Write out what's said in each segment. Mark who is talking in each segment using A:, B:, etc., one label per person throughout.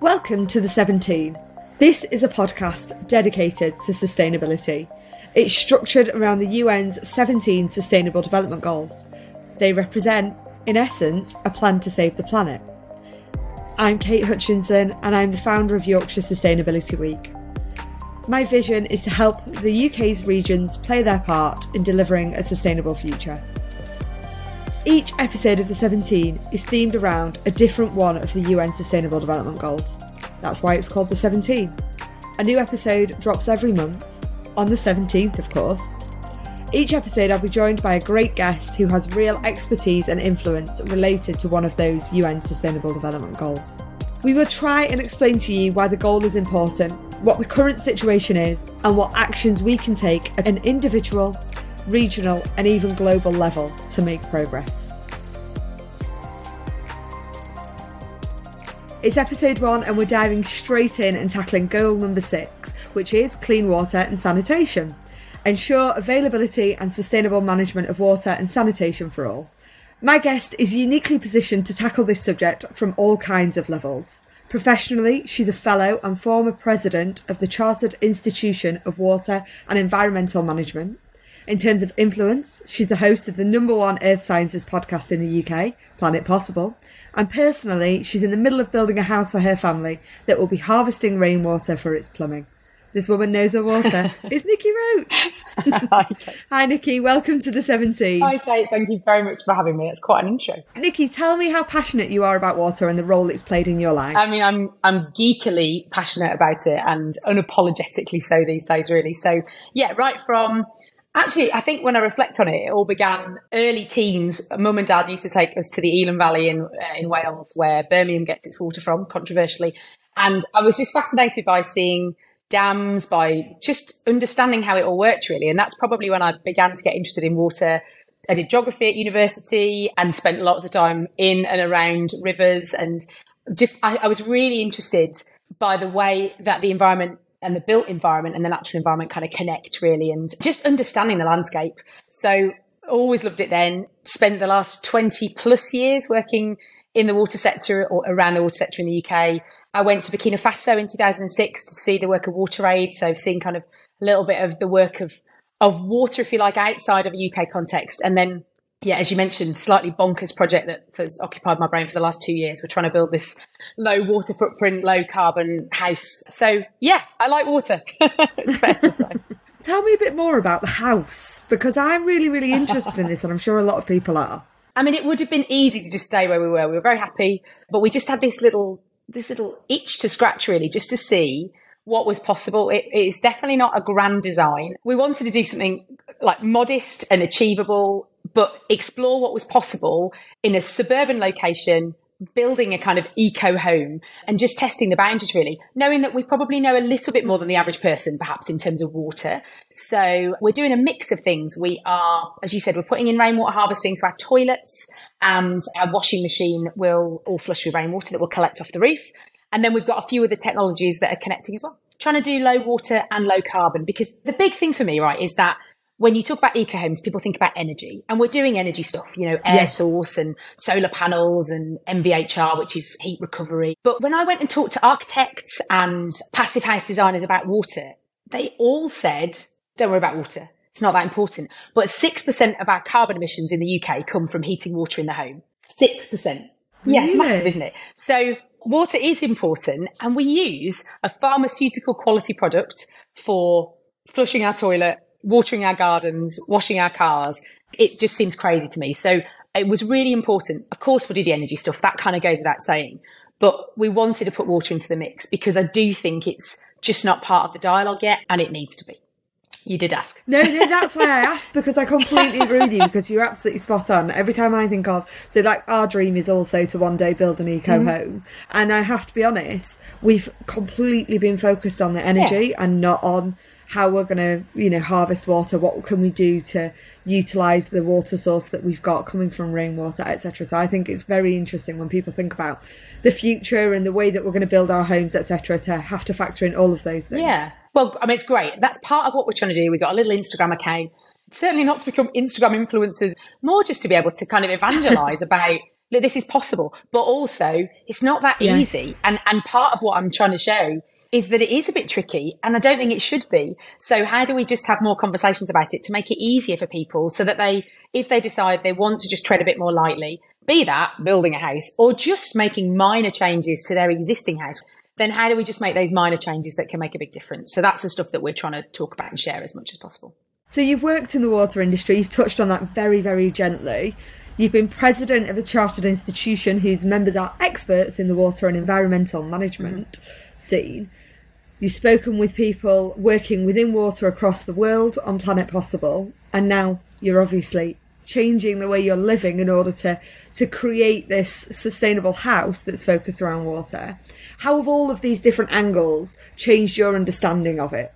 A: Welcome to The 17. This is a podcast dedicated to sustainability. It's structured around the UN's 17 Sustainable Development Goals. They represent, in essence, a plan to save the planet. I'm Kate Hutchinson and I'm the founder of Yorkshire Sustainability Week. My vision is to help the UK's regions play their part in delivering a sustainable future. Each episode of The 17 is themed around a different one of the UN Sustainable Development Goals. That's why it's called The 17. A new episode drops every month, on the 17th, of course. Each episode, I'll be joined by a great guest who has real expertise and influence related to one of those UN Sustainable Development Goals. We will try and explain to you why the goal is important, what the current situation is, and what actions we can take as an individual, regional, and even global level to make progress. It's episode one, and we're diving straight in and tackling goal number six, which is clean water and sanitation ensure availability and sustainable management of water and sanitation for all. My guest is uniquely positioned to tackle this subject from all kinds of levels. Professionally, she's a fellow and former president of the Chartered Institution of Water and Environmental Management. In terms of influence, she's the host of the number one Earth Sciences podcast in the UK, Planet Possible. And personally, she's in the middle of building a house for her family that will be harvesting rainwater for its plumbing. This woman knows her water. it's Niki Roach.
B: Hi,
A: Hi, Niki. Welcome to the 17.
B: Hi, Kate. Thank you very much for having me. It's quite an intro.
A: Niki, tell me how passionate you are about water and the role it's played in your life.
B: I mean, I'm I'm geekily passionate about it and unapologetically so these days, really. So, yeah, right from Actually, I think when I reflect on it, it all began early teens. Mum and dad used to take us to the Elan Valley in uh, in Wales, where Birmingham gets its water from, controversially. And I was just fascinated by seeing dams, by just understanding how it all worked really. And that's probably when I began to get interested in water. I did geography at university and spent lots of time in and around rivers and just I, I was really interested by the way that the environment and the built environment and the natural environment kind of connect really and just understanding the landscape. So always loved it then. Spent the last 20 plus years working in the water sector or around the water sector in the UK. I went to Burkina Faso in 2006 to see the work of WaterAid. So I've seen kind of a little bit of the work of, of water, if you like, outside of a UK context. And then, yeah, as you mentioned, slightly bonkers project that has occupied my brain for the last two years. We're trying to build this low water footprint, low carbon house. So yeah, I like water. it's fair to say.
A: Tell me a bit more about the house because I'm really, really interested in this and I'm sure a lot of people are.
B: I mean, it would have been easy to just stay where we were. We were very happy, but we just had this little, this little itch to scratch really, just to see what was possible. It is definitely not a grand design. We wanted to do something like modest and achievable, but explore what was possible in a suburban location building a kind of eco home and just testing the boundaries really, knowing that we probably know a little bit more than the average person, perhaps in terms of water. So we're doing a mix of things. We are, as you said, we're putting in rainwater harvesting. So our toilets and our washing machine will all flush with rainwater that will collect off the roof. And then we've got a few other technologies that are connecting as well. Trying to do low water and low carbon because the big thing for me, right, is that when you talk about eco homes, people think about energy and we're doing energy stuff, you know, air yes. source and solar panels and MVHR, which is heat recovery. But when I went and talked to architects and passive house designers about water, they all said, don't worry about water. It's not that important. But 6% of our carbon emissions in the UK come from heating water in the home. 6%. Yeah, it's massive, isn't it? So water is important and we use a pharmaceutical quality product for flushing our toilet, watering our gardens, washing our cars. It just seems crazy to me. So it was really important. Of course, we'll do the energy stuff. That kind of goes without saying. But we wanted to put water into the mix because I do think it's just not part of the dialogue yet and it needs to be. You did ask.
A: No, no, that's why I asked because I completely agree with you because you're absolutely spot on. Every time I think of, so like our dream is also to one day build an eco mm-hmm. home. And I have to be honest, we've completely been focused on the energy yeah. and not on how we're going to, you know, harvest water, what can we do to utilize the water source that we've got coming from rainwater, etc. So I think it's very interesting when people think about the future and the way that we're going to build our homes, etc., to have to factor in all of those things.
B: Yeah. Well, I mean, it's great. That's part of what we're trying to do. We've got a little Instagram account. Certainly not to become Instagram influencers, more just to be able to kind of evangelize about look, this is possible. But also, it's not that yes. easy. And and part of what I'm trying to show is that it is a bit tricky and I don't think it should be. So how do we just have more conversations about it to make it easier for people so that they, if they decide they want to just tread a bit more lightly, be that building a house or just making minor changes to their existing house, then how do we just make those minor changes that can make a big difference? So that's the stuff that we're trying to talk about and share as much as possible.
A: So you've worked in the water industry, you've touched on that very, very gently. You've been president of a chartered institution whose members are experts in the water and environmental management mm-hmm. scene. You've spoken with people working within water across the world on Planet Possible, and now you're obviously changing the way you're living in order to to create this sustainable house that's focused around water. How have all of these different angles changed your understanding of it?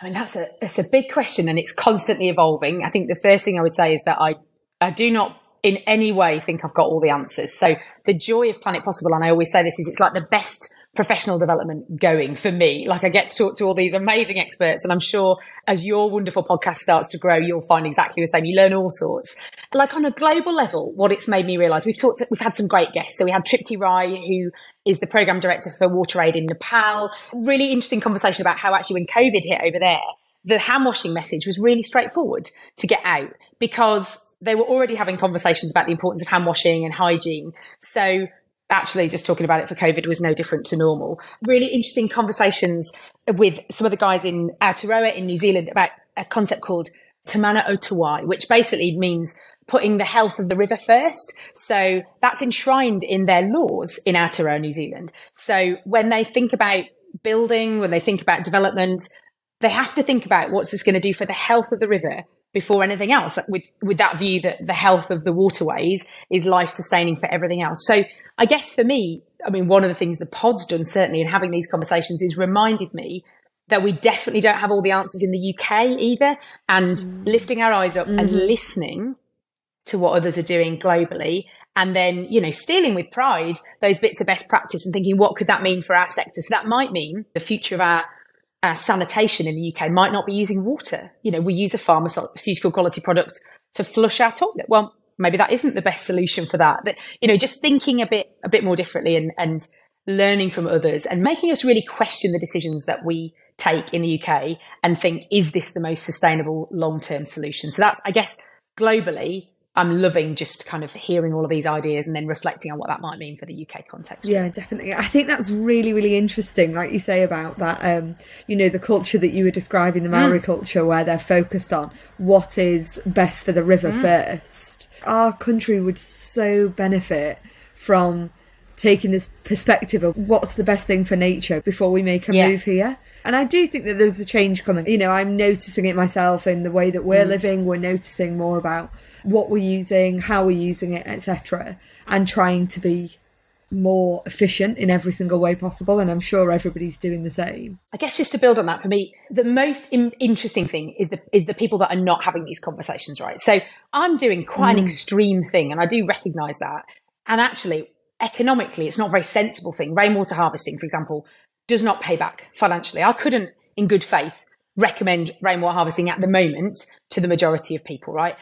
B: I mean, that's a it's a big question, and it's constantly evolving. I think the first thing I would say is that I I do not in any way think I've got all the answers. So the joy of Planet Possible, and I always say this, is it's like the best professional development going for me. Like I get to talk to all these amazing experts and I'm sure as your wonderful podcast starts to grow, you'll find exactly the same. You learn all sorts. Like on a global level, what it's made me realize, we've talked, we've had some great guests. So we had Tripti Rai, who is the program director for WaterAid in Nepal. Really interesting conversation about how actually when COVID hit over there, the hand washing message was really straightforward to get out because they were already having conversations about the importance of hand washing and hygiene. So actually just talking about it for COVID was no different to normal. Really interesting conversations with some of the guys in Aotearoa in New Zealand about a concept called Te Mana o Te which basically means putting the health of the river first. So that's enshrined in their laws in Aotearoa, New Zealand. So when they think about building, when they think about development, they have to think about what's this going to do for the health of the river before anything else with with that view that the health of the waterways is life sustaining for everything else so i guess for me i mean one of the things the pod's done certainly in having these conversations is reminded me that we definitely don't have all the answers in the uk either and mm. lifting our eyes up mm-hmm. and listening to what others are doing globally and then you know stealing with pride those bits of best practice and thinking what could that mean for our sector so that might mean the future of our uh, sanitation in the UK might not be using water. You know, we use a pharmaceutical quality product to flush our toilet. Well, maybe that isn't the best solution for that. But you know, just thinking a bit a bit more differently and and learning from others and making us really question the decisions that we take in the UK and think, is this the most sustainable long term solution? So that's, I guess, globally, I'm loving just kind of hearing all of these ideas and then reflecting on what that might mean for the UK context.
A: Yeah, definitely. I think that's really, really interesting, like you say about that, um, you know, the culture that you were describing, the Maori mm. culture, where they're focused on what is best for the river mm. first. Our country would so benefit from taking this perspective of what's the best thing for nature before we make a yeah. move here. And I do think that there's a change coming. You know, I'm noticing it myself in the way that we're mm. living. We're noticing more about what we're using, how we're using it, etc., and trying to be more efficient in every single way possible. And I'm sure everybody's doing the same.
B: I guess just to build on that, for me, the most in- interesting thing is the is the people that are not having these conversations, right? So I'm doing quite mm. an extreme thing, and I do recognise that. And actually, economically, it's not a very sensible thing. Rainwater harvesting, for example, does not pay back financially. I couldn't, in good faith, recommend rainwater harvesting at the moment to the majority of people, right?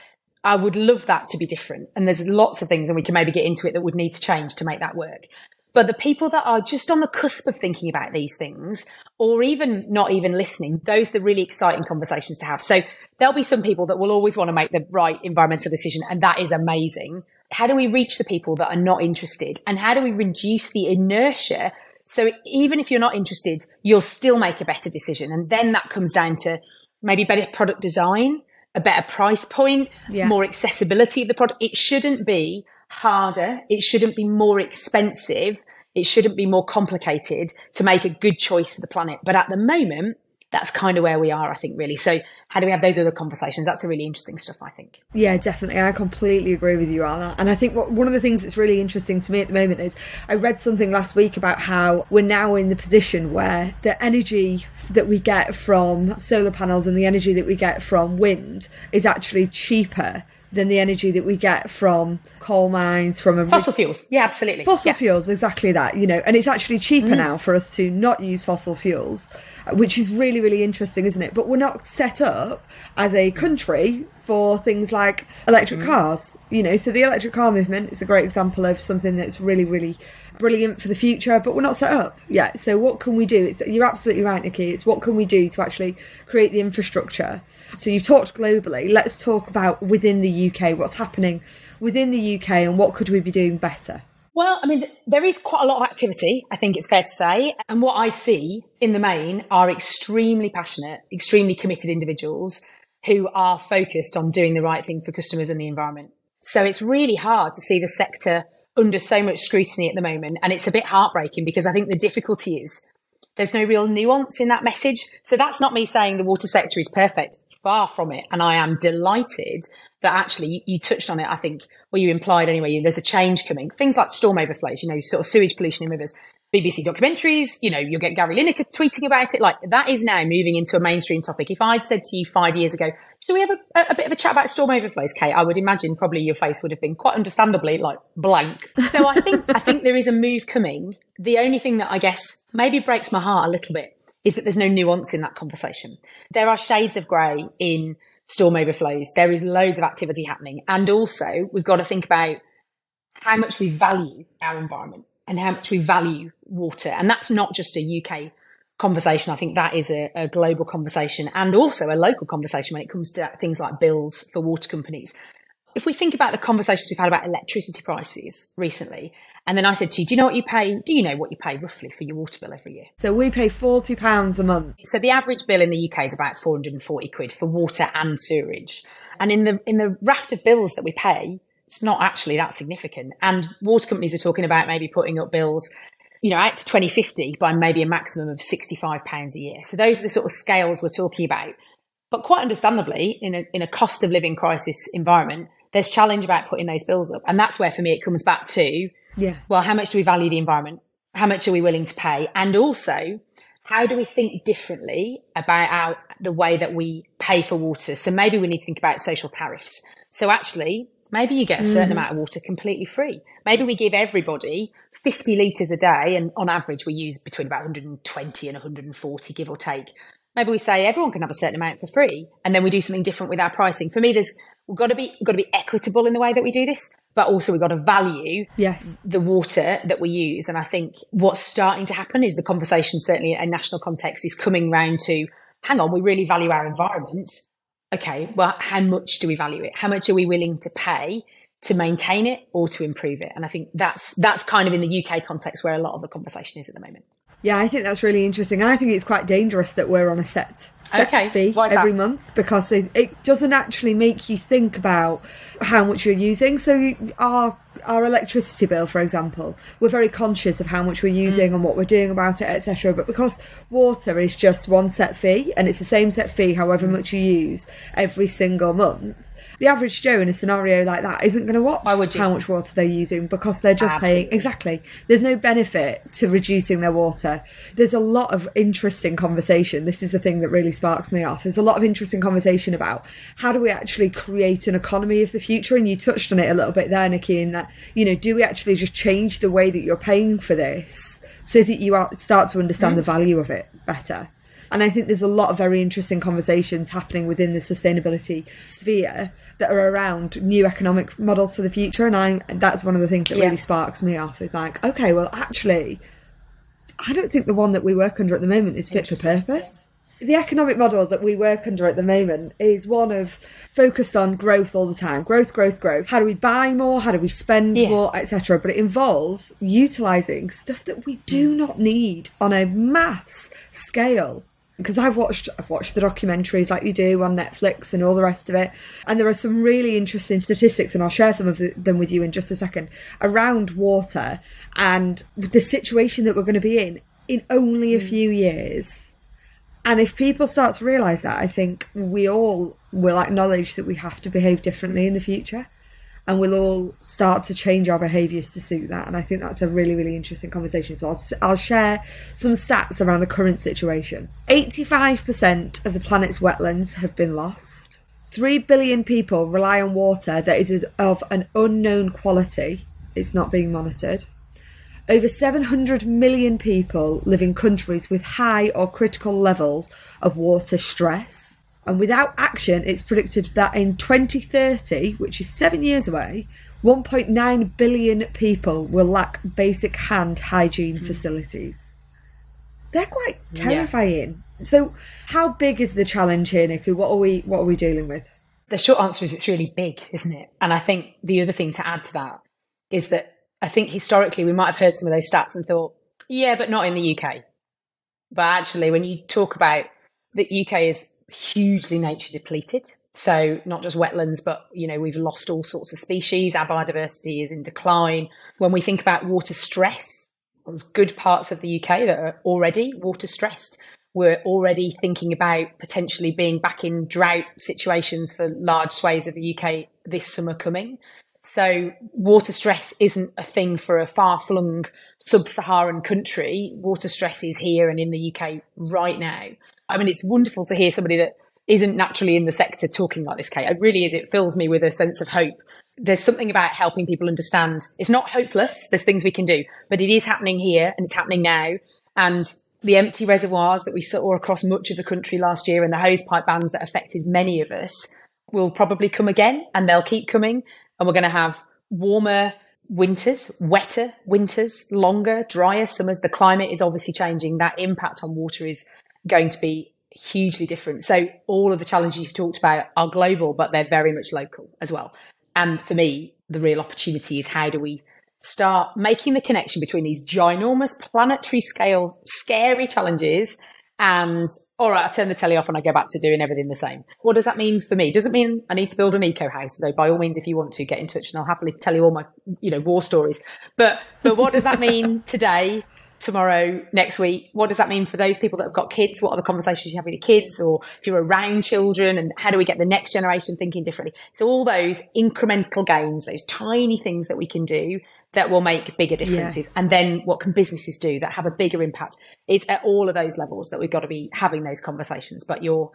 B: I would love that to be different. And there's lots of things, and we can maybe get into it that would need to change to make that work. But the people that are just on the cusp of thinking about these things, or even not even listening, those are the really exciting conversations to have. So there'll be some people that will always want to make the right environmental decision, and that is amazing. How do we reach the people that are not interested? And how do we reduce the inertia? So even if you're not interested, you'll still make a better decision. And then that comes down to maybe better product design, a better price point, yeah. more accessibility of the product. It shouldn't be harder. It shouldn't be more expensive. It shouldn't be more complicated to make a good choice for the planet. But at the moment, that's kind of where we are, I think, really. So, how do we have those other conversations? That's the really interesting stuff, I think.
A: Yeah, definitely. I completely agree with you that. And I think what, one of the things that's really interesting to me at the moment is I read something last week about how we're now in the position where the energy that we get from solar panels and the energy that we get from wind is actually cheaper than the energy that we get from coal mines, from a
B: fossil fuels. Yeah, absolutely.
A: Fossil
B: yeah.
A: fuels, exactly that, you know, and it's actually cheaper mm. now for us to not use fossil fuels, which is really, really interesting, isn't it? But we're not set up as a country for things like electric mm. cars, you know, so the electric car movement is a great example of something that's really, really brilliant for the future, but we're not set up yet. So what can we do? It's, you're absolutely right, Niki. It's what can we do to actually create the infrastructure? So you've talked globally. Let's talk about within the UK, what's happening within the UK and what could we be doing better?
B: Well, I mean, there is quite a lot of activity, I think it's fair to say. And what I see in the main are extremely passionate, extremely committed individuals who are focused on doing the right thing for customers and the environment. So it's really hard to see the sector under so much scrutiny at the moment. And it's a bit heartbreaking because I think the difficulty is there's no real nuance in that message. So that's not me saying the water sector is perfect. Far from it. And I am delighted that actually you touched on it. I think, or you implied anyway, there's a change coming. Things like storm overflows, you know, sort of sewage pollution in rivers. BBC documentaries, you know, you'll get Gary Lineker tweeting about it. Like that is now moving into a mainstream topic. If I'd said to you five years ago, should we have a, a, bit of a chat about storm overflows, Kate? I would imagine probably your face would have been quite understandably like blank. So I think, I think there is a move coming. The only thing that I guess maybe breaks my heart a little bit is that there's no nuance in that conversation. There are shades of grey in storm overflows. There is loads of activity happening. And also we've got to think about how much we value our environment and how much we value water. And that's not just a UK conversation. I think that is a, a, global conversation and also a local conversation when it comes to things like bills for water companies. If we think about the conversations we've had about electricity prices recently, and then I said to you, do you know what you pay? Do you know what you pay roughly for your water bill every year?
A: So we pay £40 a month.
B: So the average bill in the UK is about 440 quid for water and sewerage. And in the, in the raft of bills that we pay, it's not actually that significant. And water companies are talking about maybe putting up bills, you know, out to 2050 by maybe a maximum of £65 a year. So those are the sort of scales we're talking about. But quite understandably, in a, in a cost of living crisis environment, there's challenge about putting those bills up. And that's where for me it comes back to, yeah. well, how much do we value the environment? How much are we willing to pay? And also, how do we think differently about our, the way that we pay for water? So maybe we need to think about social tariffs. So actually, Maybe you get a certain mm. amount of water completely free. Maybe we give everybody 50 litres a day, and on average, we use between about 120 and 140, give or take. Maybe we say everyone can have a certain amount for free, and then we do something different with our pricing. For me, there's we've got to be got to be equitable in the way that we do this, but also we've got to value
A: yes.
B: the water that we use. And I think what's starting to happen is the conversation, certainly in a national context, is coming round to hang on, we really value our environment okay, well, how much do we value it? How much are we willing to pay to maintain it or to improve it? And I think that's that's kind of in the UK context where a lot of the conversation is at the moment.
A: Yeah, I think that's really interesting. I think it's quite dangerous that we're on a set, set okay. fee every that? month because it, it, doesn't actually make you think about how much you're using. So our our electricity bill, for example, we're very conscious of how much we're using mm. and what we're doing about it, etc. But because water is just one set fee and it's the same set fee, however much you use every single month, the average Joe in a scenario like that isn't going to watch how much water they're using because they're just Absolutely. paying exactly. There's no benefit to reducing their water. There's a lot of interesting conversation. This is the thing that really sparks me off. There's a lot of interesting conversation about how do we actually create an economy of the future. And you touched on it a little bit there, Niki, in that you know, do we actually just change the way that you're paying for this so that you start to understand mm. the value of it better? And I think there's a lot of very interesting conversations happening within the sustainability sphere that are around new economic models for the future. And I that's one of the things that yeah. really sparks me off is like, okay, well, actually, I don't think the one that we work under at the moment is fit for purpose. The economic model that we work under at the moment is one of focused on growth all the time. Growth, growth, growth. How do we buy more? How do we spend yeah. more, etc. But it involves utilizing stuff that we do not need on a mass scale because I've watched I've watched the documentaries like you do on Netflix and all the rest of it, and there are some really interesting statistics, and I'll share some of them with you in just a second around water and the situation that we're going to be in in only a mm. few years. And if people start to realise that, I think we all will acknowledge that we have to behave differently in the future and we'll all start to change our behaviours to suit that. And I think that's a really, really interesting conversation. So I'll, I'll share some stats around the current situation. 85% of the planet's wetlands have been lost. 3 billion people rely on water that is of an unknown quality. It's not being monitored. Over 700 million people live in countries with high or critical levels of water stress. And without action, it's predicted that in 2030, which is seven years away, 1.9 billion people will lack basic hand hygiene mm. facilities. They're quite terrifying. Yeah. So, how big is the challenge here, Niki? What are we What are we dealing with?
B: The short answer is it's really big, isn't it? And I think the other thing to add to that is that I think historically we might have heard some of those stats and thought, yeah, but not in the UK. But actually, when you talk about the UK is hugely nature depleted. So not just wetlands, but you know we've lost all sorts of species. Our biodiversity is in decline. When we think about water stress, there's good parts of the UK that are already water stressed. We're already thinking about potentially being back in drought situations for large swathes of the UK this summer coming. So water stress isn't a thing for a far flung sub-Saharan country. Water stress is here and in the UK right now. I mean, it's wonderful to hear somebody that isn't naturally in the sector talking like this, Kate. It really is. It fills me with a sense of hope. There's something about helping people understand it's not hopeless. There's things we can do, but it is happening here and it's happening now. And the empty reservoirs that we saw across much of the country last year and the hose pipe bans that affected many of us will probably come again and they'll keep coming. And we're going to have warmer winters, wetter winters, longer, drier summers. The climate is obviously changing. That impact on water is going to be hugely different. So all of the challenges you've talked about are global, but they're very much local as well. And for me, the real opportunity is how do we start making the connection between these ginormous planetary scale, scary challenges and all right, I turn the telly off and I go back to doing everything the same. What does that mean for me? Does it mean I need to build an eco house? Though by all means, if you want to get in touch and I'll happily tell you all my, you know, war stories. But, but what does that mean today? tomorrow, next week. What does that mean for those people that have got kids? What are the conversations you have with your kids or if you're around children and how do we get the next generation thinking differently? So all those incremental gains, those tiny things that we can do that will make bigger differences. Yes. And then what can businesses do that have a bigger impact? It's at all of those levels that we've got to be having those conversations. But your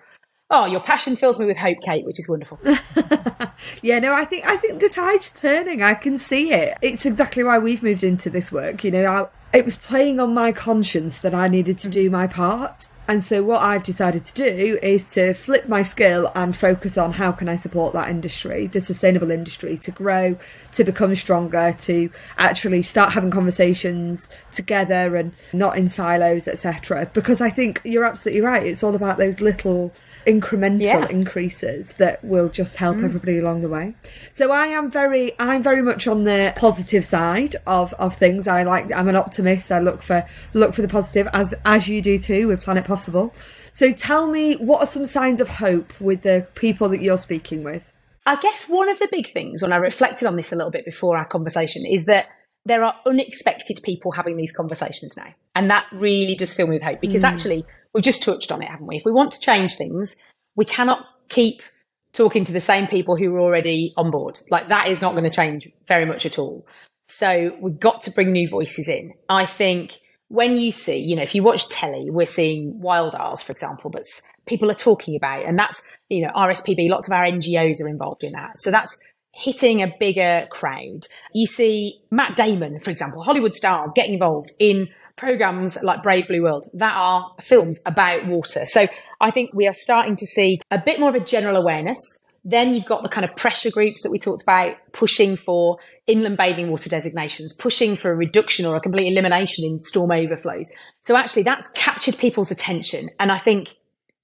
B: Oh, your passion fills me with hope, Kate, which is wonderful.
A: yeah, no, I think I think the tide's turning. I can see it. It's exactly why we've moved into this work. You know, I, it was playing on my conscience that I needed to do my part. And so what I've decided to do is to flip my skill and focus on how can I support that industry, the sustainable industry, to grow, to become stronger, to actually start having conversations together and not in silos, etc. Because I think you're absolutely right. It's all about those little incremental yeah. increases that will just help mm. everybody along the way. So I am very, I'm very much on the positive side of, of things. I like, I'm an optimist. I look for, look for the positive as, as you do too with Planet Possible. So tell me, what are some signs of hope with the people that you're speaking with?
B: I guess one of the big things when I reflected on this a little bit before our conversation is that there are unexpected people having these conversations now. And that really does fill me with hope because mm. actually we've just touched on it, haven't we? If we want to change things, we cannot keep talking to the same people who are already on board. Like that is not going to change very much at all. So we've got to bring new voices in. I think when you see, you know, if you watch telly, we're seeing Wild Isles, for example, that's people are talking about, and that's, you know, RSPB, lots of our NGOs are involved in that. So that's hitting a bigger crowd. You see Matt Damon, for example, Hollywood stars getting involved in programs like Brave Blue World that are films about water. So I think we are starting to see a bit more of a general awareness. Then you've got the kind of pressure groups that we talked about pushing for inland bathing water designations, pushing for a reduction or a complete elimination in storm overflows. So actually that's captured people's attention. And I think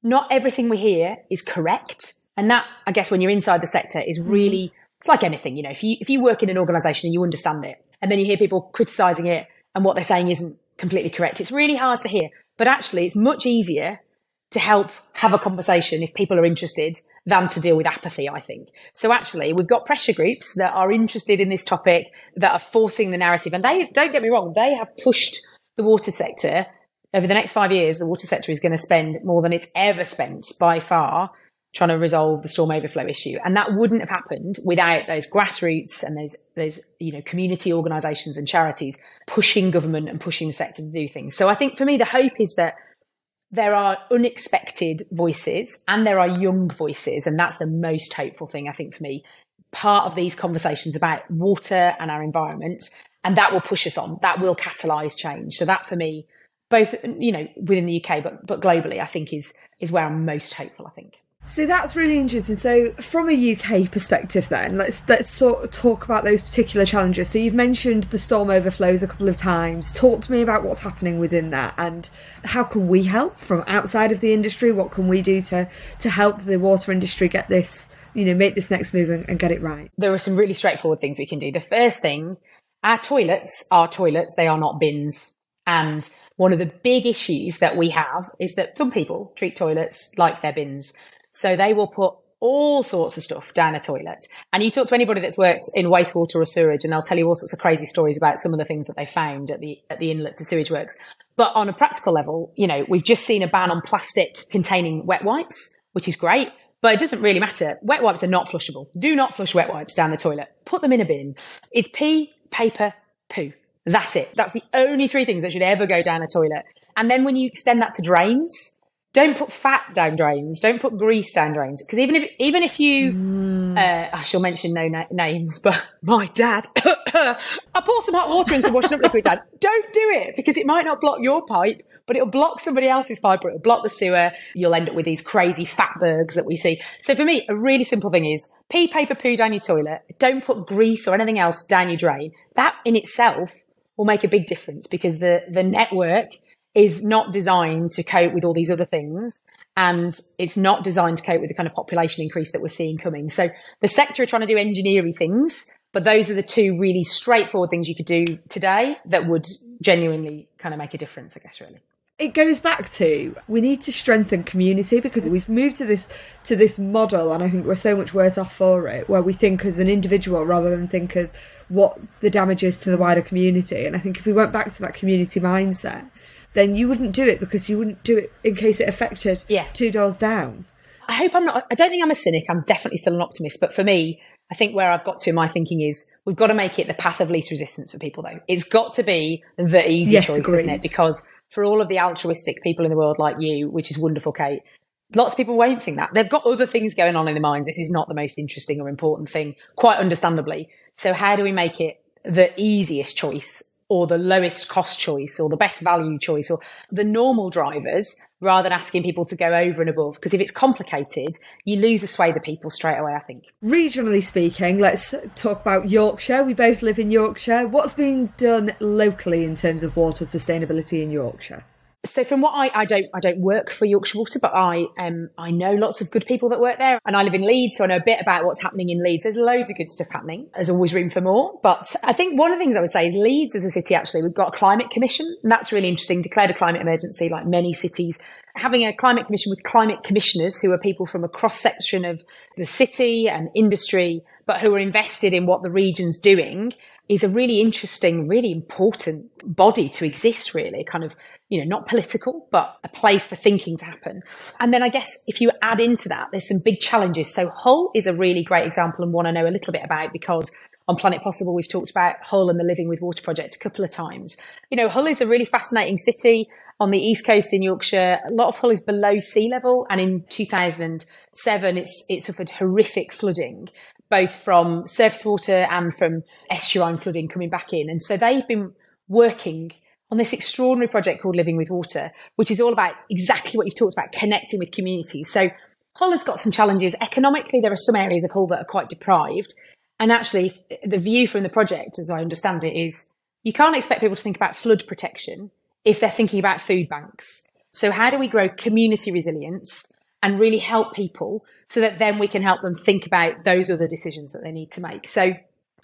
B: not everything we hear is correct. And that, I guess, when you're inside the sector is mm-hmm. really it's like anything, you know, if you, if you work in an organization and you understand it and then you hear people criticizing it and what they're saying isn't completely correct, it's really hard to hear. But actually, it's much easier to help have a conversation if people are interested than to deal with apathy, I think. So actually, we've got pressure groups that are interested in this topic, that are forcing the narrative. And they, don't get me wrong, they have pushed the water sector over the next five years. The water sector is going to spend more than it's ever spent by far trying to resolve the storm overflow issue. And that wouldn't have happened without those grassroots and those, those, you know, community organizations and charities pushing government and pushing the sector to do things. So I think for me, the hope is that there are unexpected voices and there are young voices. And that's the most hopeful thing, I think, for me. Part of these conversations about water and our environment, and that will push us on. That will catalyze change. So that for me, both you know within the UK, but but globally, I think is is where I'm most hopeful. I think.
A: So that's really interesting. So from a UK perspective then, let's let's sort of talk about those particular challenges. So you've mentioned the storm overflows a couple of times. Talk to me about what's happening within that and how can we help from outside of the industry? What can we do to to help the water industry get this, you know, make this next move and, and get it right?
B: There are some really straightforward things we can do. The first thing, our toilets are toilets, they are not bins. And one of the big issues that we have is that some people treat toilets like they're bins. So they will put all sorts of stuff down a toilet. And you talk to anybody that's worked in wastewater or sewage, and they'll tell you all sorts of crazy stories about some of the things that they found at the at the inlet to sewage works. But on a practical level, you know, we've just seen a ban on plastic containing wet wipes, which is great. But it doesn't really matter. Wet wipes are not flushable. Do not flush wet wipes down the toilet. Put them in a bin. It's pee, paper, poo. That's it. That's the only three things that should ever go down a toilet. And then when you extend that to drains, don't put fat down drains. Don't put grease down drains. Because even if even if you, mm. uh, I shall mention no na- names, but my dad, I pour some hot water into washing up liquid. Dad, don't do it because it might not block your pipe, but it'll block somebody else's pipe, or it'll block the sewer. You'll end up with these crazy fat fatbergs that we see. So for me, a really simple thing is pee, paper, poo down your toilet. Don't put grease or anything else down your drain. That in itself will make a big difference because the the network is not designed to cope with all these other things. And it's not designed to cope with the kind of population increase that we're seeing coming. So the sector are trying to do engineering things, but those are the two really straightforward things you could do today that would genuinely kind of make a difference, I guess, really
A: it goes back to we need to strengthen community because we've moved to this to this model and i think we're so much worse off for it where we think as an individual rather than think of what the damage is to the wider community and i think if we went back to that community mindset then you wouldn't do it because you wouldn't do it in case it affected
B: yeah.
A: two doors down.
B: I hope I'm not, I don't think I'm a cynic. I'm definitely still an optimist. But for me, I think where I've got to my thinking is we've got to make it the path of least resistance for people, though. It's got to be the easy yes, choice, agreed. isn't it? Because for all of the altruistic people in the world like you, which is wonderful, Kate, lots of people won't think that. They've got other things going on in their minds. This is not the most interesting or important thing, quite understandably. So, how do we make it the easiest choice or the lowest cost choice or the best value choice or the normal drivers rather than asking people to go over and above. Because if it's complicated, you lose the sway of the people straight away, I think.
A: Regionally speaking, let's talk about Yorkshire. We both live in Yorkshire. What's being done locally in terms of water sustainability in Yorkshire?
B: So from what I, I don't I don't work for Yorkshire Water, but I um I know lots of good people that work there, and I live in Leeds, so I know a bit about what's happening in Leeds. There's loads of good stuff happening. There's always room for more, but I think one of the things I would say is Leeds as a city actually we've got a climate commission, and that's really interesting. Declared a climate emergency, like many cities, having a climate commission with climate commissioners who are people from a cross section of the city and industry, but who are invested in what the region's doing is a really interesting, really important body to exist, really, kind of, you know, not political, but a place for thinking to happen. And then I guess if you add into that, there's some big challenges. So Hull is a really great example and one I know a little bit about because on Planet Possible, we've talked about Hull and the Living with Water project a couple of times. You know, Hull is a really fascinating city on the east coast in Yorkshire. A lot of Hull is below sea level, and in 2007, it's it suffered horrific flooding, both from surface water and from estuarine flooding coming back in. And so they've been working on this extraordinary project called Living with Water, which is all about exactly what you've talked about, connecting with communities. So Hull has got some challenges. Economically, there are some areas of Hull that are quite deprived. And actually, the view from the project, as I understand it, is you can't expect people to think about flood protection if they're thinking about food banks. So how do we grow community resilience and really help people so that then we can help them think about those other decisions that they need to make. So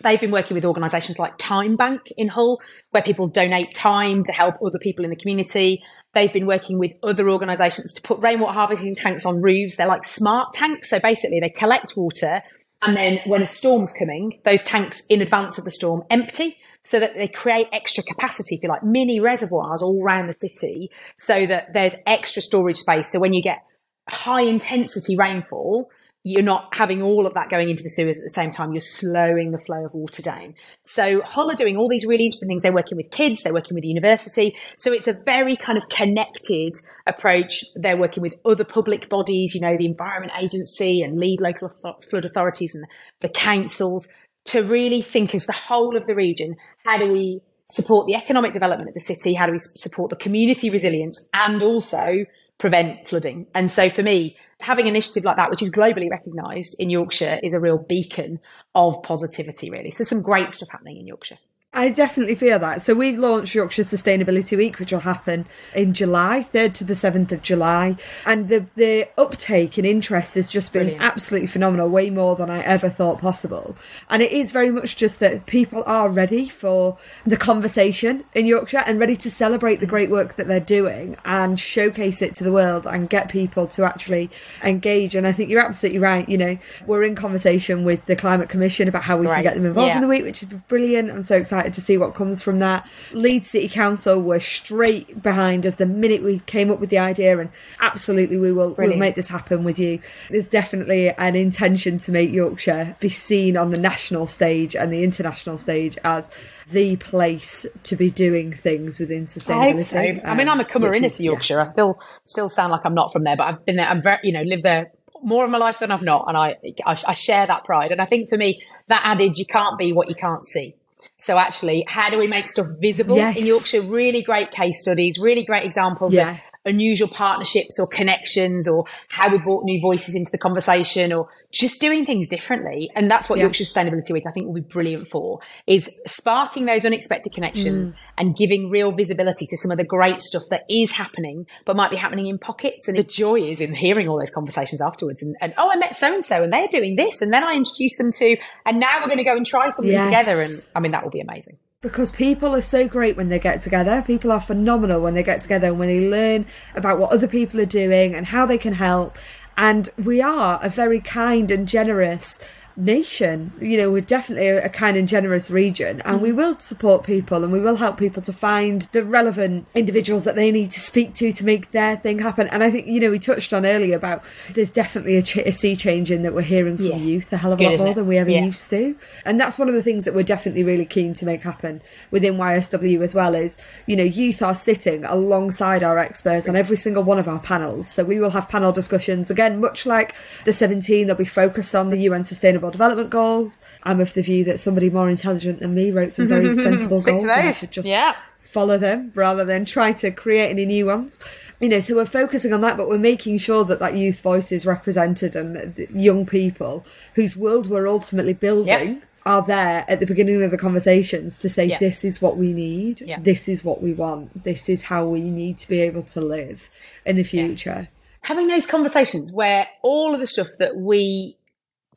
B: they've been working with organisations like Time Bank in Hull, where people donate time to help other people in the community. They've been working with other organisations to put rainwater harvesting tanks on roofs. They're like smart tanks. So basically, they collect water. And then when a storm's coming, those tanks in advance of the storm empty so that they create extra capacity, you like, mini reservoirs all around the city so that there's extra storage space. So when you get high intensity rainfall, you're not having all of that going into the sewers at the same time. You're slowing the flow of water down. So Hull are doing all these really interesting things. They're working with kids. They're working with the university. So it's a very kind of connected approach. They're working with other public bodies, you know, the Environment Agency and lead local flood authorities and the councils to really think as the whole of the region, how do we support the economic development of the city? How do we support the community resilience and also prevent flooding? And so for me, having an initiative like that, which is globally recognised in Yorkshire, is a real beacon of positivity, really. So some great stuff happening in Yorkshire.
A: I definitely feel that. So we've launched Yorkshire Sustainability Week, which will happen in July, 3rd to the 7th of July. And the, the uptake and interest has just been Brilliant. absolutely phenomenal, way more than I ever thought possible. And it is very much just that people are ready for the conversation in Yorkshire and ready to celebrate the great work that they're doing and showcase it to the world and get people to actually engage. And I think you're absolutely right. You know, we're in conversation with the Climate Commission about how we right. can get them involved yeah. in the week, which is brilliant. I'm so excited excited to see what comes from that. Leeds City Council were straight behind us the minute we came up with the idea, and absolutely we will we'll make this happen with you. There's definitely an intention to make Yorkshire be seen on the national stage and the international stage as the place to be doing things within sustainability.
B: I, so. um, I mean, I'm a comer into Yorkshire. Yeah. I still still sound like I'm not from there, but I've been there. I'm very, you know, lived there more of my life than I've not, and I, I, I share that pride. And I think for me, that adage, you can't be what you can't see. So actually, how do we make stuff visible yes. in Yorkshire? Really great case studies, really great examples yeah unusual partnerships or connections or how we brought new voices into the conversation or just doing things differently. And that's what yeah. Yorkshire Sustainability Week I think will be brilliant for is sparking those unexpected connections mm. and giving real visibility to some of the great stuff that is happening, but might be happening in pockets. And the joy is in hearing all those conversations afterwards and, and oh, I met so and so and they're doing this. And then I introduced them to, and now we're going to go and try something yes. together. And I mean, that will be amazing
A: because people are so great when they get together. People are phenomenal when they get together and when they learn about what other people are doing and how they can help. And we are a very kind and generous nation. You know, we're definitely a, kind and generous region, and we mm. will support people and we will help people to find the relevant individuals that they need to speak to to make their thing happen. And I think, you know, we touched on earlier about there's definitely a, ch- a sea change in that we're hearing from yeah. youth a hell of a lot more than we ever yeah. used to. And that's one of the things that we're definitely really keen to make happen within YSW as well is, you know, youth are sitting alongside our experts on every single one of our panels. So we will have panel discussions again, much like the 17, they'll be focused on the UN Sustainable Sustainable Development Goals. I'm of the view that somebody more intelligent than me wrote some very sensible goals. And I should just yeah. follow them rather than try to create any new ones. You know, so we're focusing on that, but we're making sure that that youth voice is represented and young people whose world we're ultimately building. Yep are there at the beginning of the conversations to say, yeah. this is what we need, yeah. this is what we want, this is how we need to be able to live in the future. Yeah.
B: Having those conversations where all of the stuff that we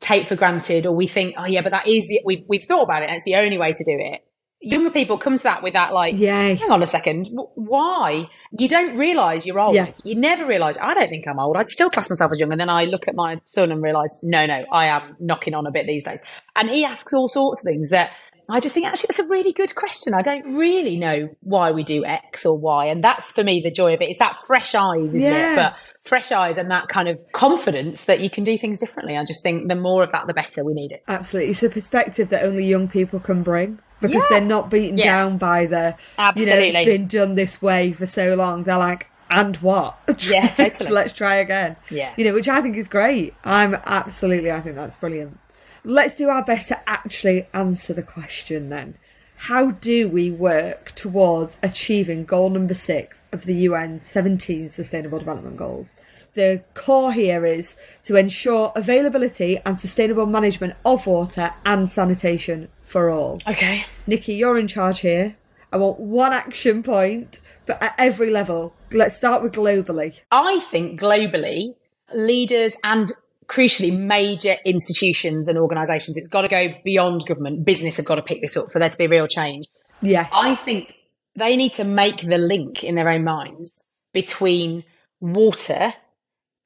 B: take for granted or we think, oh yeah, but that is the, we've, we've thought about it and it's the only way to do it. Younger people come to that with that like, yes. hang on a second, why? You don't realise you're old. Yeah. You never realise, I don't think I'm old. I'd still class myself as young. And then I look at my son and realise, no, no, I am knocking on a bit these days. And he asks all sorts of things that I just think actually that's a really good question. I don't really know why we do X or Y. And that's for me the joy of it. It's that fresh eyes, isn't yeah. it? But fresh eyes and that kind of confidence that you can do things differently. I just think the more of that, the better. We need it.
A: Absolutely. It's a perspective that only young people can bring because yeah. they're not beaten yeah. down by the, Absolutely. you know, it's been done this way for so long. They're like, and what?
B: Yeah, totally.
A: Let's try again.
B: Yeah.
A: You know, which I think is great. I'm absolutely, I think that's brilliant. Let's do our best to actually answer the question then. How do we work towards achieving goal number six of the UN's 17 Sustainable Development Goals? The core here is to ensure availability and sustainable management of water and sanitation for all.
B: Okay.
A: Niki, you're in charge here. I want one action point, but at every level. Let's start with globally.
B: I think globally, leaders and crucially major institutions and organizations. It's got to go beyond government. Business have got to pick this up for there to be real change.
A: Yes.
B: I think they need to make the link in their own minds between water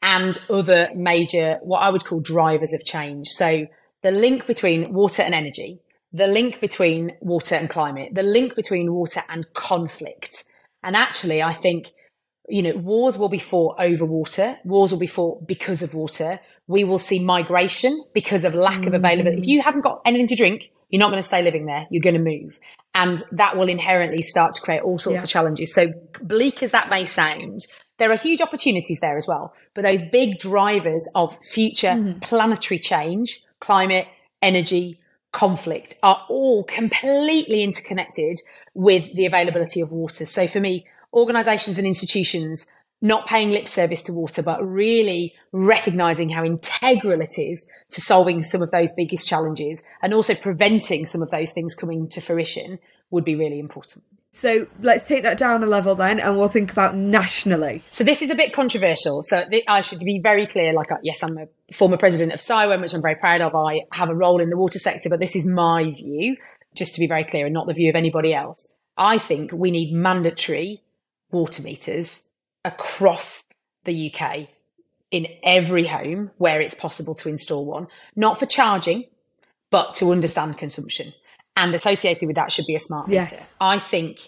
B: and other major, what I would call drivers of change. So the link between water and energy, the link between water and climate, the link between water and conflict. And actually, I think, you know, wars will be fought over water. Wars will be fought because of water we will see migration because of lack of availability. If you haven't got anything to drink, you're not going to stay living there. You're going to move. And that will inherently start to create all sorts yeah. of challenges. So bleak as that may sound, there are huge opportunities there as well. But those big drivers of future mm-hmm. planetary change, climate, energy, conflict are all completely interconnected with the availability of water. So for me, organizations and institutions not paying lip service to water, but really recognizing how integral it is to solving some of those biggest challenges and also preventing some of those things coming to fruition would be really important.
A: So let's take that down a level then, and we'll think about nationally.
B: So this is a bit controversial. So I should be very clear. Like, uh, yes, I'm a former president of CIWEM, which I'm very proud of. I have a role in the water sector, but this is my view, just to be very clear, and not the view of anybody else. I think we need mandatory water meters across the UK in every home where it's possible to install one, not for charging, but to understand consumption and associated with that should be a smart meter. Yes. I think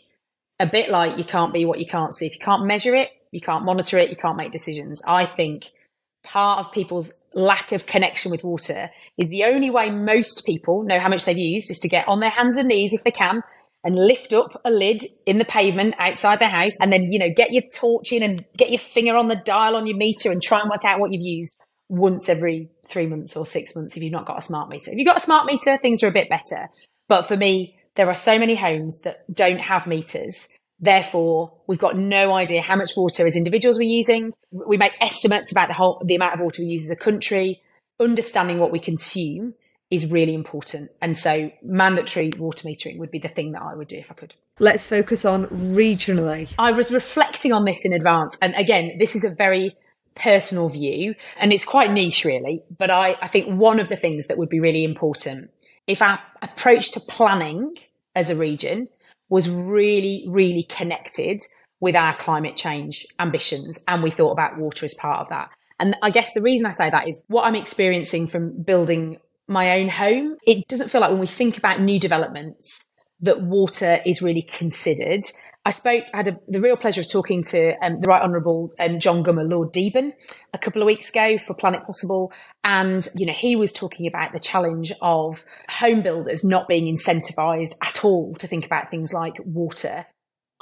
B: a bit like you can't be what you can't see. If you can't measure it, you can't monitor it, you can't make decisions. I think part of people's lack of connection with water is the only way most people know how much they've used is to get on their hands and knees if they can and lift up a lid in the pavement outside the house and then, you know, get your torch in and get your finger on the dial on your meter and try and work out what you've used once every three months or six months if you've not got a smart meter. If you've got a smart meter, things are a bit better. But for me, there are so many homes that don't have meters. Therefore, we've got no idea how much water as individuals we're using. We make estimates about the whole, the amount of water we use as a country. Understanding what we consume is really important. And so mandatory water metering would be the thing that I would do if I could.
A: Let's focus on regionally.
B: I was reflecting on this in advance. And again, this is a very personal view and it's quite niche really. But I, I think one of the things that would be really important if our approach to planning as a region was really, really connected with our climate change ambitions and we thought about water as part of that. And I guess the reason I say that is what I'm experiencing from building my own home. It doesn't feel like when we think about new developments that water is really considered. I spoke, I had a, the real pleasure of talking to um, the Right Honourable um, John Gummer, Lord Deben, a couple of weeks ago for Planet Possible. And, you know, he was talking about the challenge of home builders not being incentivised at all to think about things like water.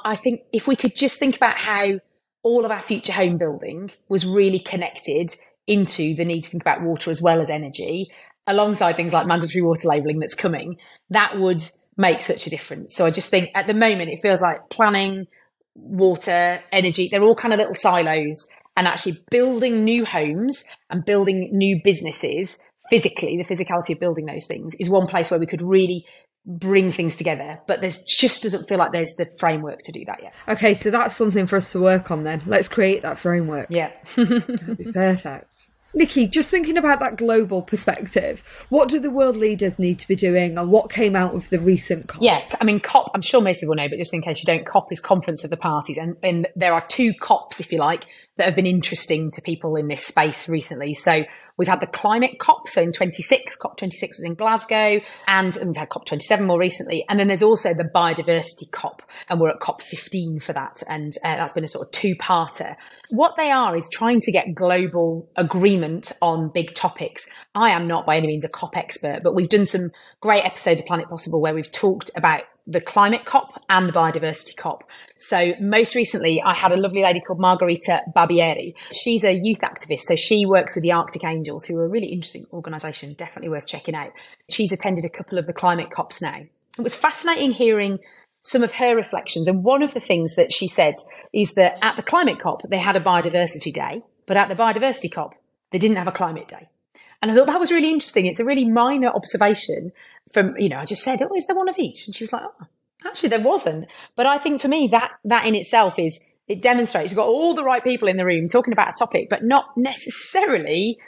B: I think if we could just think about how all of our future home building was really connected into the need to think about water as well as energy, alongside things like mandatory water labelling that's coming, that would make such a difference. So I just think at the moment it feels like planning, water, energy, they're all kind of little silos. And actually building new homes and building new businesses physically, the physicality of building those things is one place where we could really bring things together. But there's just doesn't feel like there's the framework to do that yet.
A: Okay so that's something for us to work on then. Let's create that framework.
B: Yeah.
A: That'd be perfect Niki, just thinking about that global perspective, what do the world leaders need to be doing and what came out of the recent COP?
B: Yeah, I mean, COP, I'm sure most people know, but just in case you don't, COP is Conference of the Parties. And, and there are two COPs, if you like, that have been interesting to people in this space recently. So We've had the climate COP, so in 26, COP26 was in Glasgow, and, we've had COP27 more recently. And then there's also the biodiversity COP, and we're at COP15 for that. And uh, that's been a sort of two parter. What they are is trying to get global agreement on big topics. I am not by any means a COP expert, but we've done some great episodes of Planet Possible where we've talked about the climate COP and the biodiversity COP. So most recently, I had a lovely lady called Margherita Barbieri. She's a youth activist. So she works with the Arctic Angels, who are a really interesting organisation, definitely worth checking out. She's attended a couple of the climate COPs now. It was fascinating hearing some of her reflections. And one of the things that she said is that at the climate COP, they had a biodiversity day, but at the biodiversity COP, they didn't have a climate day. And I thought that was really interesting. It's a really minor observation from, you know, I just said, oh, is there one of each? And she was like, oh, actually there wasn't. But I think for me, that, that in itself is, it demonstrates you've got all the right people in the room talking about a topic, but not necessarily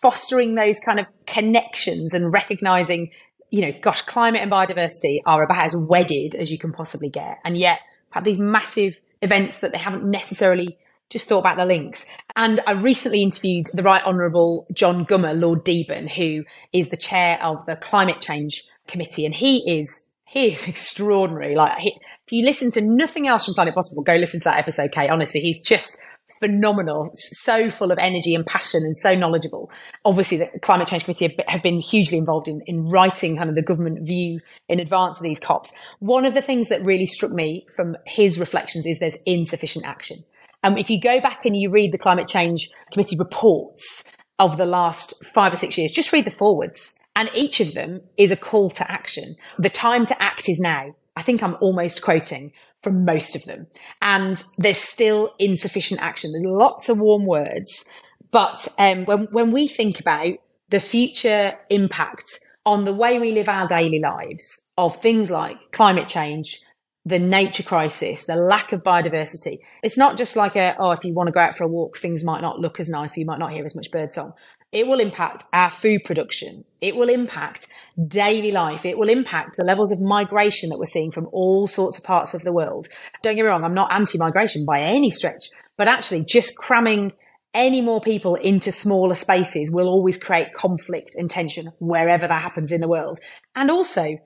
B: fostering those kind of connections and recognizing, you know, gosh, climate and biodiversity are about as wedded as you can possibly get. And yet these massive events that they haven't necessarily just thought about the links. And I recently interviewed the Right Honourable John Gummer, Lord Deben, who is the chair of the Climate Change Committee. And he is he is extraordinary. Like he, if you listen to nothing else from Planet Possible, go listen to that episode, Kate. Honestly, he's just phenomenal, so full of energy and passion and so knowledgeable. Obviously, the Climate Change Committee have been hugely involved in, in writing kind of the government view in advance of these COPs. One of the things that really struck me from his reflections is there's insufficient action. And if you go back and you read the Climate Change Committee reports of the last five or six years, just read the forwards. And each of them is a call to action. The time to act is now. I think I'm almost quoting from most of them. And there's still insufficient action. There's lots of warm words. But um, when, when we think about the future impact on the way we live our daily lives of things like climate change, the nature crisis, the lack of biodiversity. It's not just like a, oh, if you want to go out for a walk, things might not look as nice, you might not hear as much birdsong. It will impact our food production. It will impact daily life. It will impact the levels of migration that we're seeing from all sorts of parts of the world. Don't get me wrong, I'm not anti migration by any stretch, but actually just cramming any more people into smaller spaces will always create conflict and tension wherever that happens in the world. And also,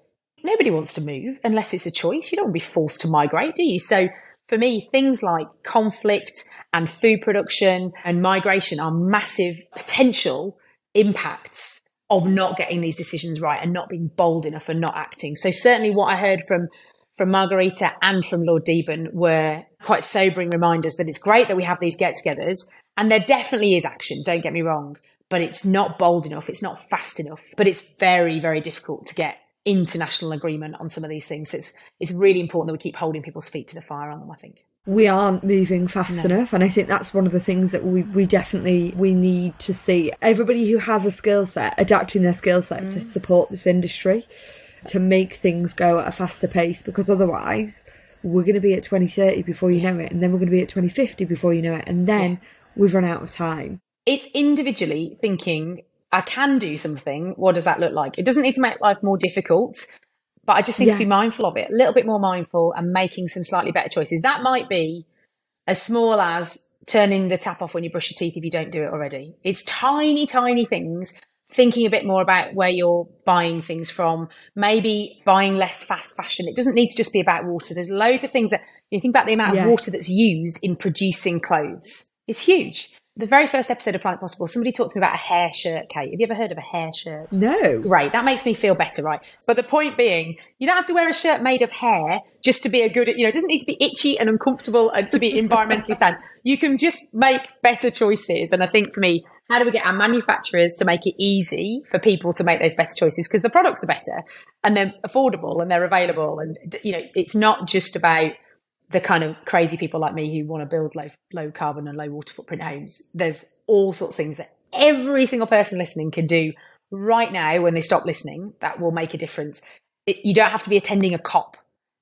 B: nobody wants to move unless it's a choice. You don't want to be forced to migrate, do you? So for me, things like conflict and food production and migration are massive potential impacts of not getting these decisions right and not being bold enough and not acting. So certainly what I heard from from Margherita and from Lord Deben were quite sobering reminders that it's great that we have these get-togethers and there definitely is action, don't get me wrong, but it's not bold enough, it's not fast enough, but it's very very difficult to get international agreement on some of these things. It's it's really important that we keep holding people's feet to the fire on them. I think
A: we aren't moving fast no. enough and i think that's one of the things that we, we definitely we need to see everybody who has a skill set adapting their skill set mm. to support this industry to make things go at a faster pace because otherwise we're going to be at 2030 before you know it and then we're going to be at 2050 before you know it and then yeah. we've run out of time
B: it's individually thinking I can do something. What does that look like? It doesn't need to make life more difficult, but I just need yeah. to be mindful of it, a little bit more mindful and making some slightly better choices. That might be as small as turning the tap off when you brush your teeth if you don't do it already. It's tiny, tiny things. Thinking a bit more about where you're buying things from, maybe buying less fast fashion. It doesn't need to just be about water. There's loads of things that you think about the amount yes. of water that's used in producing clothes. It's huge the very first episode of Planet Possible, somebody talked to me about a hair shirt, Kate. Have you ever heard of a hair shirt?
A: No.
B: Great. That makes me feel better, right? But the point being, you don't have to wear a shirt made of hair just to be a good, you know, it doesn't need to be itchy and uncomfortable and to be environmentally sound. You can just make better choices. And I think for me, how do we get our manufacturers to make it easy for people to make those better choices? Because the products are better and they're affordable and they're available. And, you know, it's not just about, the kind of crazy people like me who want to build low low carbon and low water footprint homes. There's all sorts of things that every single person listening can do right now when they stop listening that will make a difference. It, you don't have to be attending a COP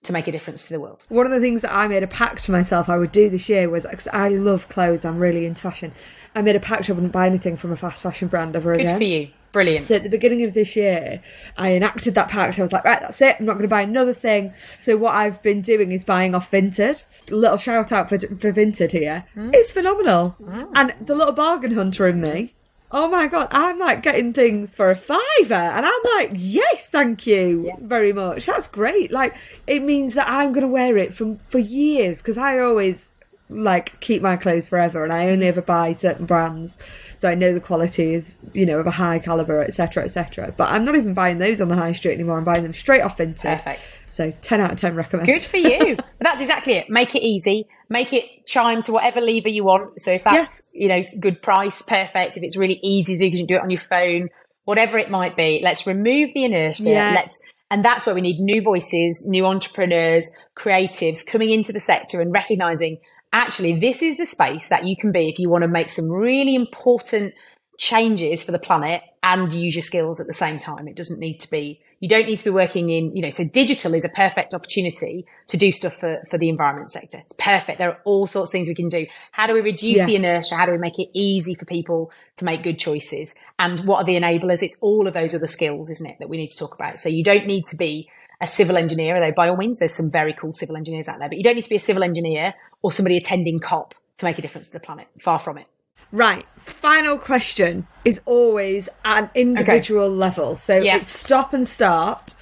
B: to make a difference to the world.
A: One of the things that I made a pact to myself I would do this year was because I love clothes, I'm really into fashion. I made a pact I wouldn't buy anything from a fast fashion brand ever
B: Good
A: again.
B: Good for you. Brilliant.
A: So at the beginning of this year, I enacted that pact. I was like, right, that's it. I'm not going to buy another thing. So what I've been doing is buying off Vinted. A little shout out for, for Vinted here. Mm. It's phenomenal. Mm. And the little bargain hunter in me. Oh my god, I'm like getting things for a fiver, and I'm like, yes, thank you yeah. very much. That's great. Like, it means that I'm going to wear it for for years because I always like keep my clothes forever and I only ever buy certain brands so I know the quality is you know of a high caliber etc etc but I'm not even buying those on the high street anymore. I'm buying them straight off Vinted.
B: Perfect.
A: So 10 out of 10 recommend.
B: Good for you. That's exactly it. Make it easy. Make it chime to whatever lever you want. So if that's you know good price perfect. If it's really easy do you can do it on your phone whatever it might be let's remove the inertia. Yeah. let's and that's where we need new voices, new entrepreneurs, creatives coming into the sector and recognizing actually, this is the space that you can be if you want to make some really important changes for the planet and use your skills at the same time. It doesn't need to be, you don't need to be working in, you know, so digital is a perfect opportunity to do stuff for, for the environment sector. It's perfect. There are all sorts of things we can do. How do we reduce yes. the inertia? How do we make it easy for people to make good choices? And what are the enablers? It's all of those other skills, isn't it, that we need to talk about. So you don't need to be a civil engineer, although by all means, there's some very cool civil engineers out there, but you don't need to be a civil engineer or somebody attending COP to make a difference to the planet. Far from it.
A: Right. Final question is always at an individual okay. level. So yeah. it's stop and start.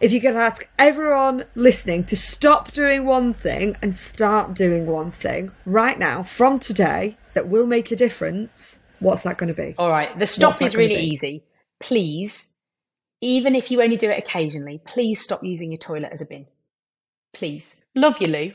A: If you could ask everyone listening to stop doing one thing and start doing one thing right now from today, that will make a difference, what's that going to be?
B: All right. The stop is really easy. Please, even if you only do it occasionally, please stop using your toilet as a bin. Please. Love you, Lou.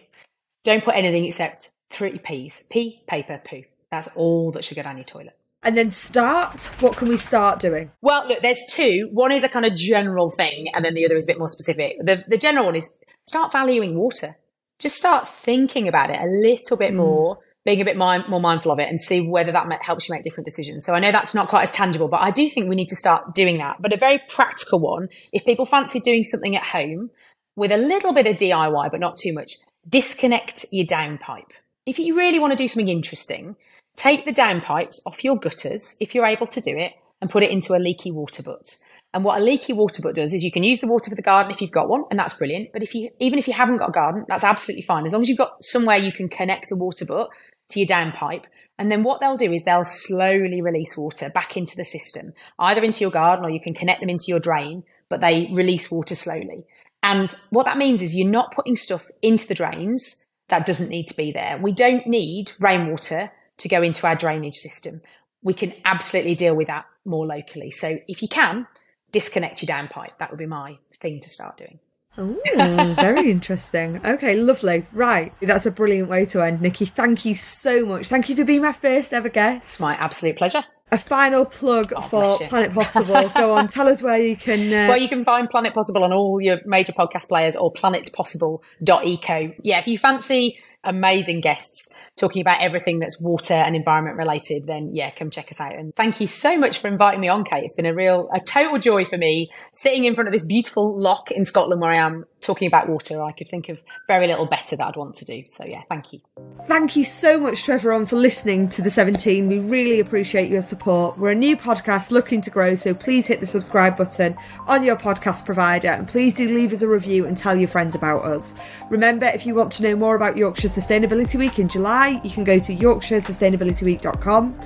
B: Don't put anything except three P's. Pee, paper, poo. That's all that should go down your toilet.
A: And then start. What can we start doing?
B: Well, look, there's two. One is a kind of general thing, and then the other is a bit more specific. The, the general one is start valuing water. Just start thinking about it a little bit mm. more, being a bit mind, more mindful of it, and see whether that helps you make different decisions. So I know that's not quite as tangible, but I do think we need to start doing that. But a very practical one, if people fancy doing something at home with a little bit of DIY, but not too much, disconnect your downpipe. If you really want to do something interesting, Take the downpipes off your gutters, if you're able to do it, and put it into a leaky water butt. And what a leaky water butt does is you can use the water for the garden if you've got one, and that's brilliant. But if you, even if you haven't got a garden, that's absolutely fine. As long as you've got somewhere you can connect a water butt to your downpipe. And then what they'll do is they'll slowly release water back into the system, either into your garden or you can connect them into your drain, but they release water slowly. And what that means is you're not putting stuff into the drains that doesn't need to be there. We don't need rainwater to go into our drainage system. We can absolutely deal with that more locally. So if you can, disconnect your downpipe. That would be my thing to start doing.
A: Oh, very interesting. Okay, lovely. Right. That's a brilliant way to end. Niki, thank you so much. Thank you for being my first ever guest.
B: It's my absolute pleasure.
A: A final plug oh, for Planet Possible. Go on, tell us where you can.
B: Uh... Well, you can find Planet Possible on all your major podcast players or planetpossible.eco. Yeah, if you fancy amazing guests talking about everything that's water and environment related, then yeah, come check us out. And thank you so much for inviting me on, Kate. It's been a real, a total joy for me sitting in front of this beautiful loch in Scotland where I am talking about water. I could think of very little better that I'd want to do. So yeah, thank you.
A: Thank you so much to everyone for listening to the 17. We really appreciate your support. We're a new podcast looking to grow, so please hit the subscribe button on your podcast provider and please do leave us a review and tell your friends about us. Remember, if you want to know more about Yorkshire Sustainability Week in July, you can go to yorkshiresustainabilityweek.com.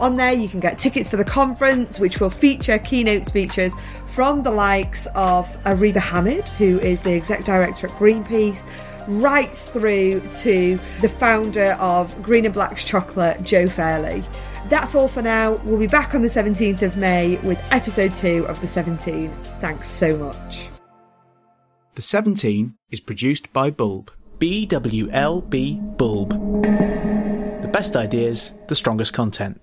A: On there, you can get tickets for the conference, which will feature keynote speeches from the likes of Areeba Hamid, who is the exec director at Greenpeace, right through to the founder of Green and Black's Chocolate, Jo Fairley. That's all for now. We'll be back on the 17th of May with episode 2 of The 17. Thanks so much.
C: The 17 is produced by Bwlb. B W L B Bwlb. The best ideas, the strongest content.